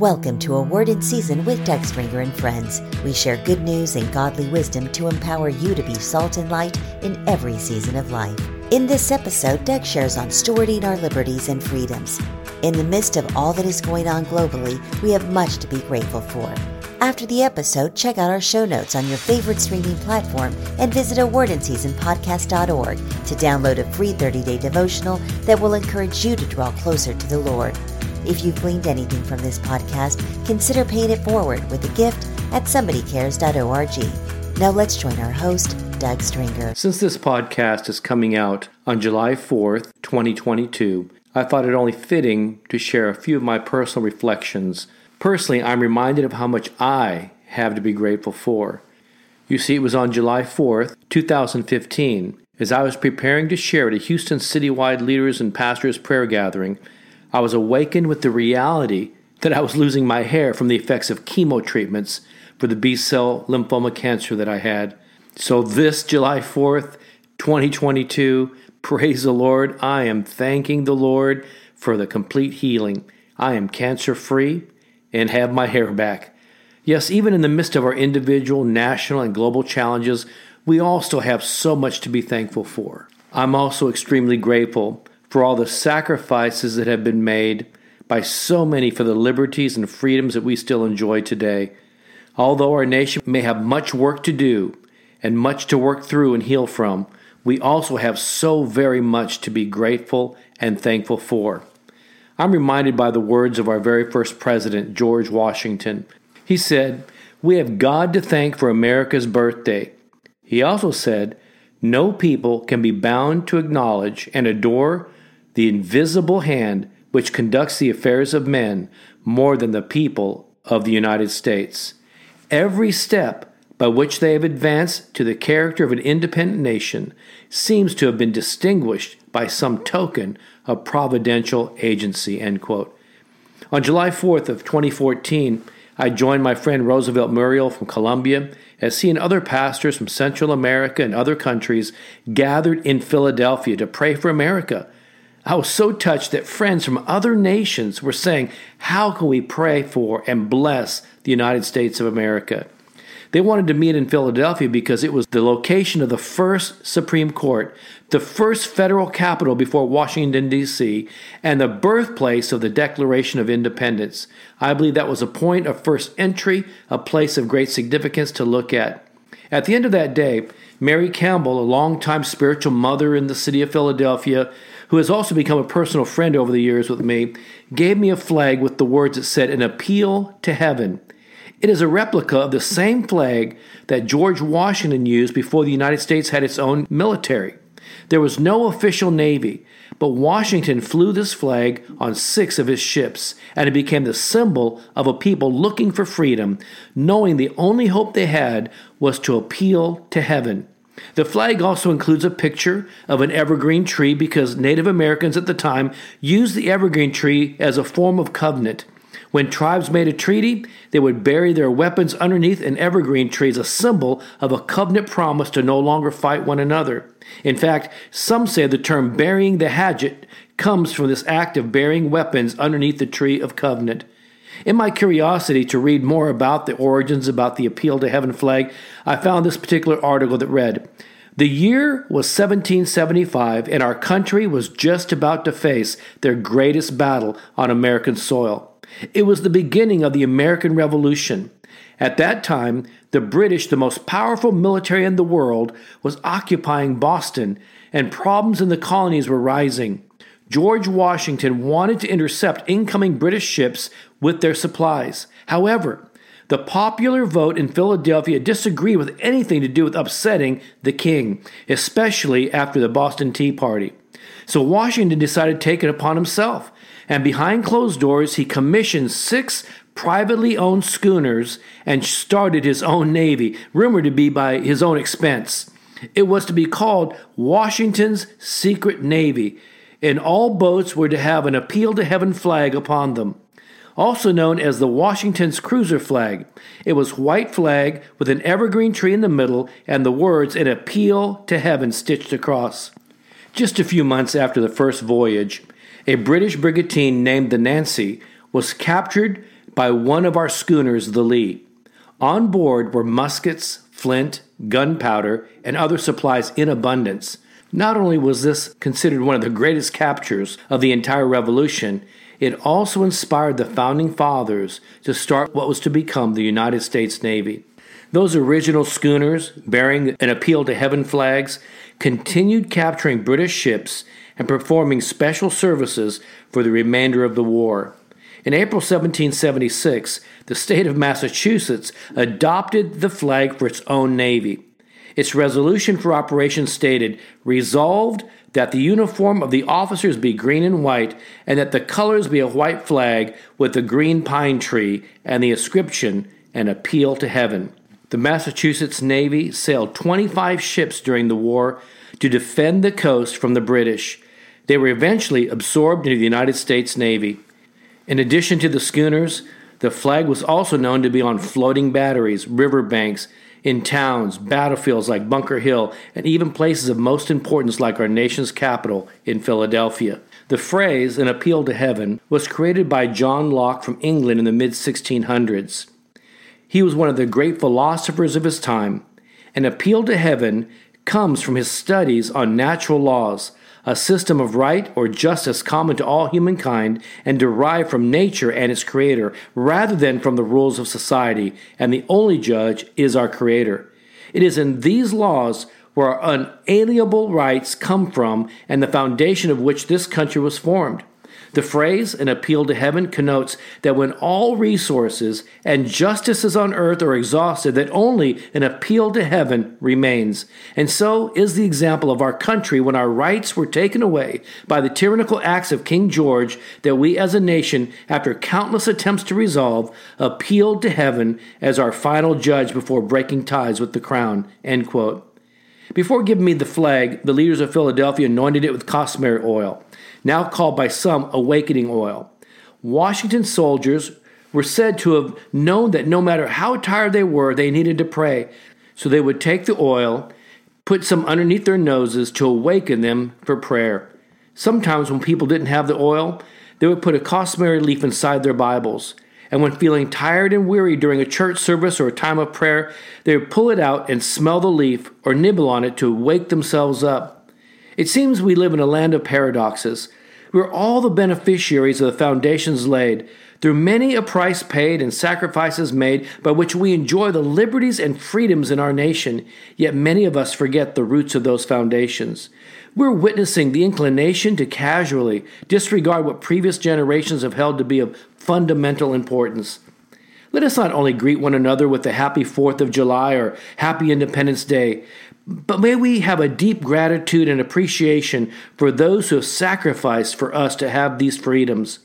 Welcome to A Word in Season with Doug Stringer and friends. We share good news and godly wisdom to empower you to be salt and light in every season of life. In this episode, Doug shares on stewarding our liberties and freedoms. In the midst of all that is going on globally, we have much to be grateful for. After the episode, check out our show notes on your favorite streaming platform and visit a word in season podcast.org to download a free 30-day devotional that will encourage you to draw closer to the Lord. If you've gleaned anything from this podcast, consider paying it forward with a gift at somebodycares.org. Now let's join our host, Doug Stringer. Since this podcast is coming out on July 4th, 2022, I thought it only fitting to share a few of my personal reflections. Personally, I'm reminded of how much I have to be grateful for. You see, it was on July 4th, 2015, as I was preparing to share at a Houston citywide leaders and pastors prayer gathering, I was awakened with the reality that I was losing my hair from the effects of chemo treatments for the B cell lymphoma cancer that I had. So, this July 4th, 2022, praise the Lord, I am thanking the Lord for the complete healing. I am cancer free and have my hair back. Yes, even in the midst of our individual, national, and global challenges, we all still have so much to be thankful for. I'm also extremely grateful for all the sacrifices that have been made by so many for the liberties and freedoms that we still enjoy today. Although our nation may have much work to do and much to work through and heal from, we also have so very much to be grateful and thankful for. I'm reminded by the words of our very first president, George Washington. He said, We have God to thank for America's birthday. He also said, No people can be bound to acknowledge and adore the invisible hand which conducts the affairs of men more than the people of the United States. Every step by which they have advanced to the character of an independent nation seems to have been distinguished by some token of providential agency. End quote. On July 4th of 2014, I joined my friend Roosevelt Muriel from Colombia as he and other pastors from Central America and other countries gathered in Philadelphia to pray for America. I was so touched that friends from other nations were saying, How can we pray for and bless the United States of America? They wanted to meet in Philadelphia because it was the location of the first Supreme Court, the first federal capital before Washington, D.C., and the birthplace of the Declaration of Independence. I believe that was a point of first entry, a place of great significance to look at. At the end of that day, Mary Campbell, a longtime spiritual mother in the city of Philadelphia, who has also become a personal friend over the years with me, gave me a flag with the words that said, An appeal to heaven. It is a replica of the same flag that George Washington used before the United States had its own military. There was no official navy, but Washington flew this flag on six of his ships, and it became the symbol of a people looking for freedom, knowing the only hope they had was to appeal to heaven. The flag also includes a picture of an evergreen tree because Native Americans at the time used the evergreen tree as a form of covenant. When tribes made a treaty, they would bury their weapons underneath an evergreen tree as a symbol of a covenant promise to no longer fight one another. In fact, some say the term burying the hatchet comes from this act of burying weapons underneath the tree of covenant. In my curiosity to read more about the origins about the appeal to heaven flag, I found this particular article that read, the year was 1775, and our country was just about to face their greatest battle on American soil. It was the beginning of the American Revolution. At that time, the British, the most powerful military in the world, was occupying Boston, and problems in the colonies were rising. George Washington wanted to intercept incoming British ships with their supplies. However, the popular vote in Philadelphia disagreed with anything to do with upsetting the king, especially after the Boston Tea Party. So Washington decided to take it upon himself and behind closed doors, he commissioned six privately owned schooners and started his own navy, rumored to be by his own expense. It was to be called Washington's Secret Navy, and all boats were to have an appeal to heaven flag upon them. Also known as the Washington's Cruiser flag. It was white flag with an evergreen tree in the middle and the words an appeal to heaven stitched across. Just a few months after the first voyage, a British brigantine named the Nancy was captured by one of our schooners, the Lee. On board were muskets, flint, gunpowder, and other supplies in abundance. Not only was this considered one of the greatest captures of the entire revolution, it also inspired the founding fathers to start what was to become the United States Navy. Those original schooners, bearing an appeal to heaven flags, continued capturing British ships and performing special services for the remainder of the war. In April 1776, the state of Massachusetts adopted the flag for its own navy. Its resolution for operations stated, resolved that the uniform of the officers be green and white, and that the colors be a white flag with a green pine tree and the inscription, an appeal to heaven. The Massachusetts Navy sailed 25 ships during the war to defend the coast from the British. They were eventually absorbed into the United States Navy. In addition to the schooners, the flag was also known to be on floating batteries, riverbanks, in towns, battlefields like Bunker Hill, and even places of most importance like our nation's capital in Philadelphia. The phrase, an appeal to heaven, was created by John Locke from England in the mid 1600s. He was one of the great philosophers of his time. An appeal to heaven comes from his studies on natural laws, a system of right or justice common to all humankind and derived from nature and its creator, rather than from the rules of society, and the only judge is our creator. It is in these laws where our unalienable rights come from and the foundation of which this country was formed. The phrase, an appeal to heaven, connotes that when all resources and justices on earth are exhausted, that only an appeal to heaven remains. And so is the example of our country when our rights were taken away by the tyrannical acts of King George, that we as a nation, after countless attempts to resolve, appealed to heaven as our final judge before breaking ties with the crown. End quote. Before giving me the flag, the leaders of Philadelphia anointed it with costmary oil now called by some awakening oil. Washington soldiers were said to have known that no matter how tired they were, they needed to pray. So they would take the oil, put some underneath their noses to awaken them for prayer. Sometimes, when people didn't have the oil, they would put a costmary leaf inside their Bibles. And when feeling tired and weary during a church service or a time of prayer, they would pull it out and smell the leaf or nibble on it to wake themselves up. It seems we live in a land of paradoxes. We're all the beneficiaries of the foundations laid, through many a price paid and sacrifices made by which we enjoy the liberties and freedoms in our nation, yet many of us forget the roots of those foundations. We're witnessing the inclination to casually disregard what previous generations have held to be of fundamental importance. Let us not only greet one another with a happy 4th of July or happy Independence Day, but may we have a deep gratitude and appreciation for those who have sacrificed for us to have these freedoms.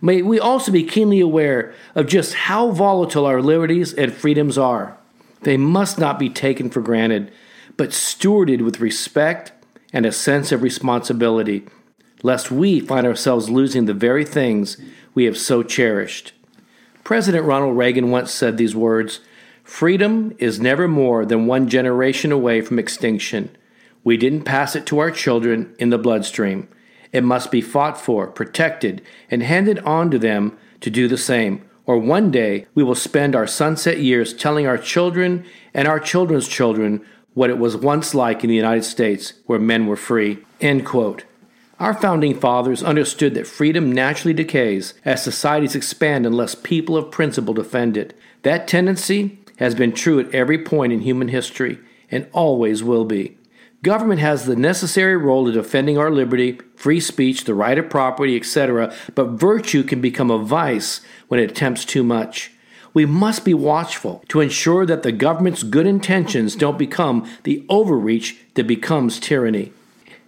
May we also be keenly aware of just how volatile our liberties and freedoms are. They must not be taken for granted, but stewarded with respect and a sense of responsibility, lest we find ourselves losing the very things we have so cherished. President Ronald Reagan once said these words Freedom is never more than one generation away from extinction. We didn't pass it to our children in the bloodstream. It must be fought for, protected, and handed on to them to do the same. Or one day we will spend our sunset years telling our children and our children's children what it was once like in the United States where men were free. End quote. Our founding fathers understood that freedom naturally decays as societies expand unless people of principle defend it. That tendency has been true at every point in human history and always will be. Government has the necessary role of defending our liberty, free speech, the right of property, etc., but virtue can become a vice when it attempts too much. We must be watchful to ensure that the government's good intentions don't become the overreach that becomes tyranny.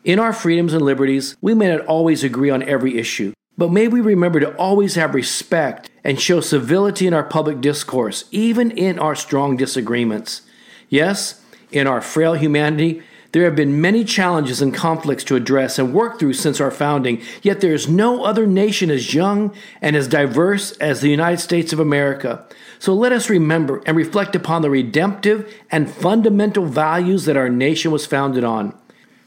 In our freedoms and liberties, we may not always agree on every issue, but may we remember to always have respect and show civility in our public discourse, even in our strong disagreements. Yes, in our frail humanity, there have been many challenges and conflicts to address and work through since our founding, yet there is no other nation as young and as diverse as the United States of America. So let us remember and reflect upon the redemptive and fundamental values that our nation was founded on.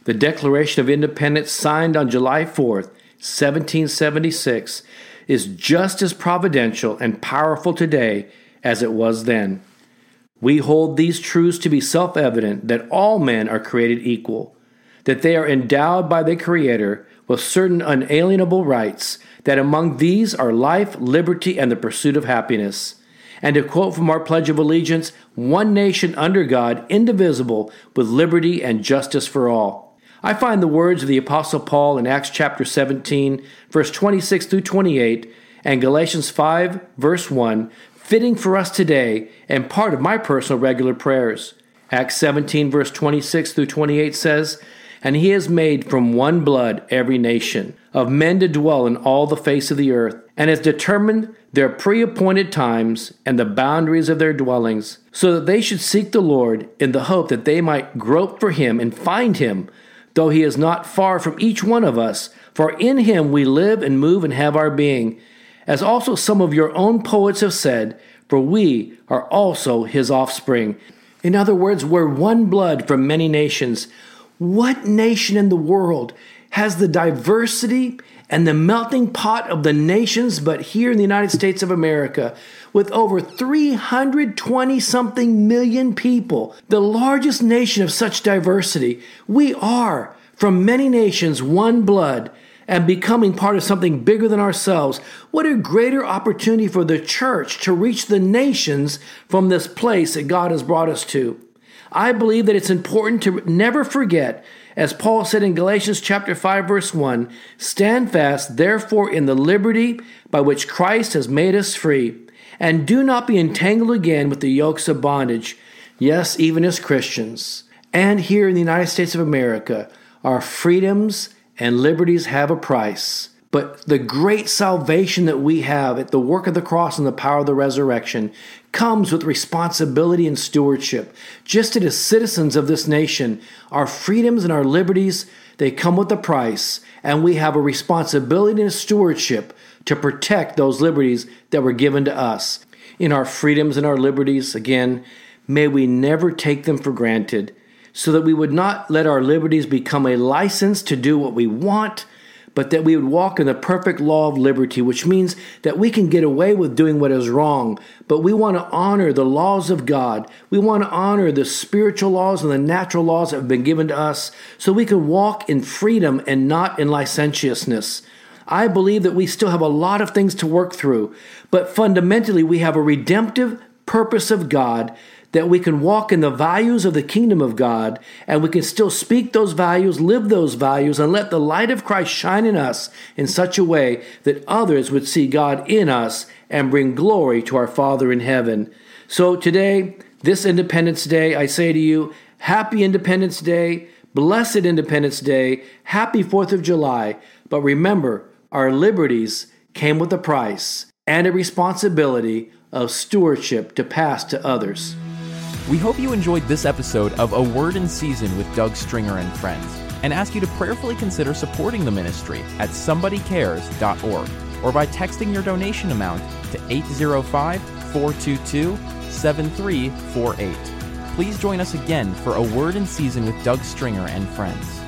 The Declaration of Independence, signed on July 4th, 1776, is just as providential and powerful today as it was then. We hold these truths to be self evident that all men are created equal, that they are endowed by the Creator with certain unalienable rights, that among these are life, liberty, and the pursuit of happiness. And to quote from our Pledge of Allegiance, one nation under God, indivisible, with liberty and justice for all. I find the words of the Apostle Paul in Acts chapter 17, verse 26 through 28, and Galatians 5, verse 1, fitting for us today and part of my personal regular prayers. Acts 17, verse 26 through 28 says, And he has made from one blood every nation of men to dwell in all the face of the earth, and has determined their pre appointed times and the boundaries of their dwellings, so that they should seek the Lord in the hope that they might grope for him and find him though he is not far from each one of us, for in him we live and move and have our being. As also some of your own poets have said, for we are also his offspring. In other words, we're one blood from many nations. What nation in the world has the diversity and the melting pot of the nations but here in the United States of America? with over 320 something million people, the largest nation of such diversity. We are, from many nations, one blood and becoming part of something bigger than ourselves. What a greater opportunity for the church to reach the nations from this place that God has brought us to. I believe that it's important to never forget, as Paul said in Galatians chapter 5 verse 1, stand fast therefore in the liberty by which Christ has made us free, and do not be entangled again with the yokes of bondage. Yes, even as Christians. And here in the United States of America, our freedoms and liberties have a price. But the great salvation that we have at the work of the cross and the power of the resurrection comes with responsibility and stewardship. Just as citizens of this nation, our freedoms and our liberties, they come with a price, and we have a responsibility and a stewardship to protect those liberties that were given to us. In our freedoms and our liberties, again, may we never take them for granted, so that we would not let our liberties become a license to do what we want, but that we would walk in the perfect law of liberty, which means that we can get away with doing what is wrong, but we want to honor the laws of God. We want to honor the spiritual laws and the natural laws that have been given to us so we can walk in freedom and not in licentiousness. I believe that we still have a lot of things to work through, but fundamentally, we have a redemptive purpose of God that we can walk in the values of the kingdom of God and we can still speak those values, live those values, and let the light of Christ shine in us in such a way that others would see God in us and bring glory to our Father in heaven. So today, this Independence Day, I say to you, Happy Independence Day, blessed Independence Day, happy 4th of July. But remember, our liberties came with a price and a responsibility of stewardship to pass to others. We hope you enjoyed this episode of A Word in Season with Doug Stringer and friends and ask you to prayerfully consider supporting the ministry at somebodycares.org or by texting your donation amount to 805 422 7348. Please join us again for A Word in Season with Doug Stringer and friends.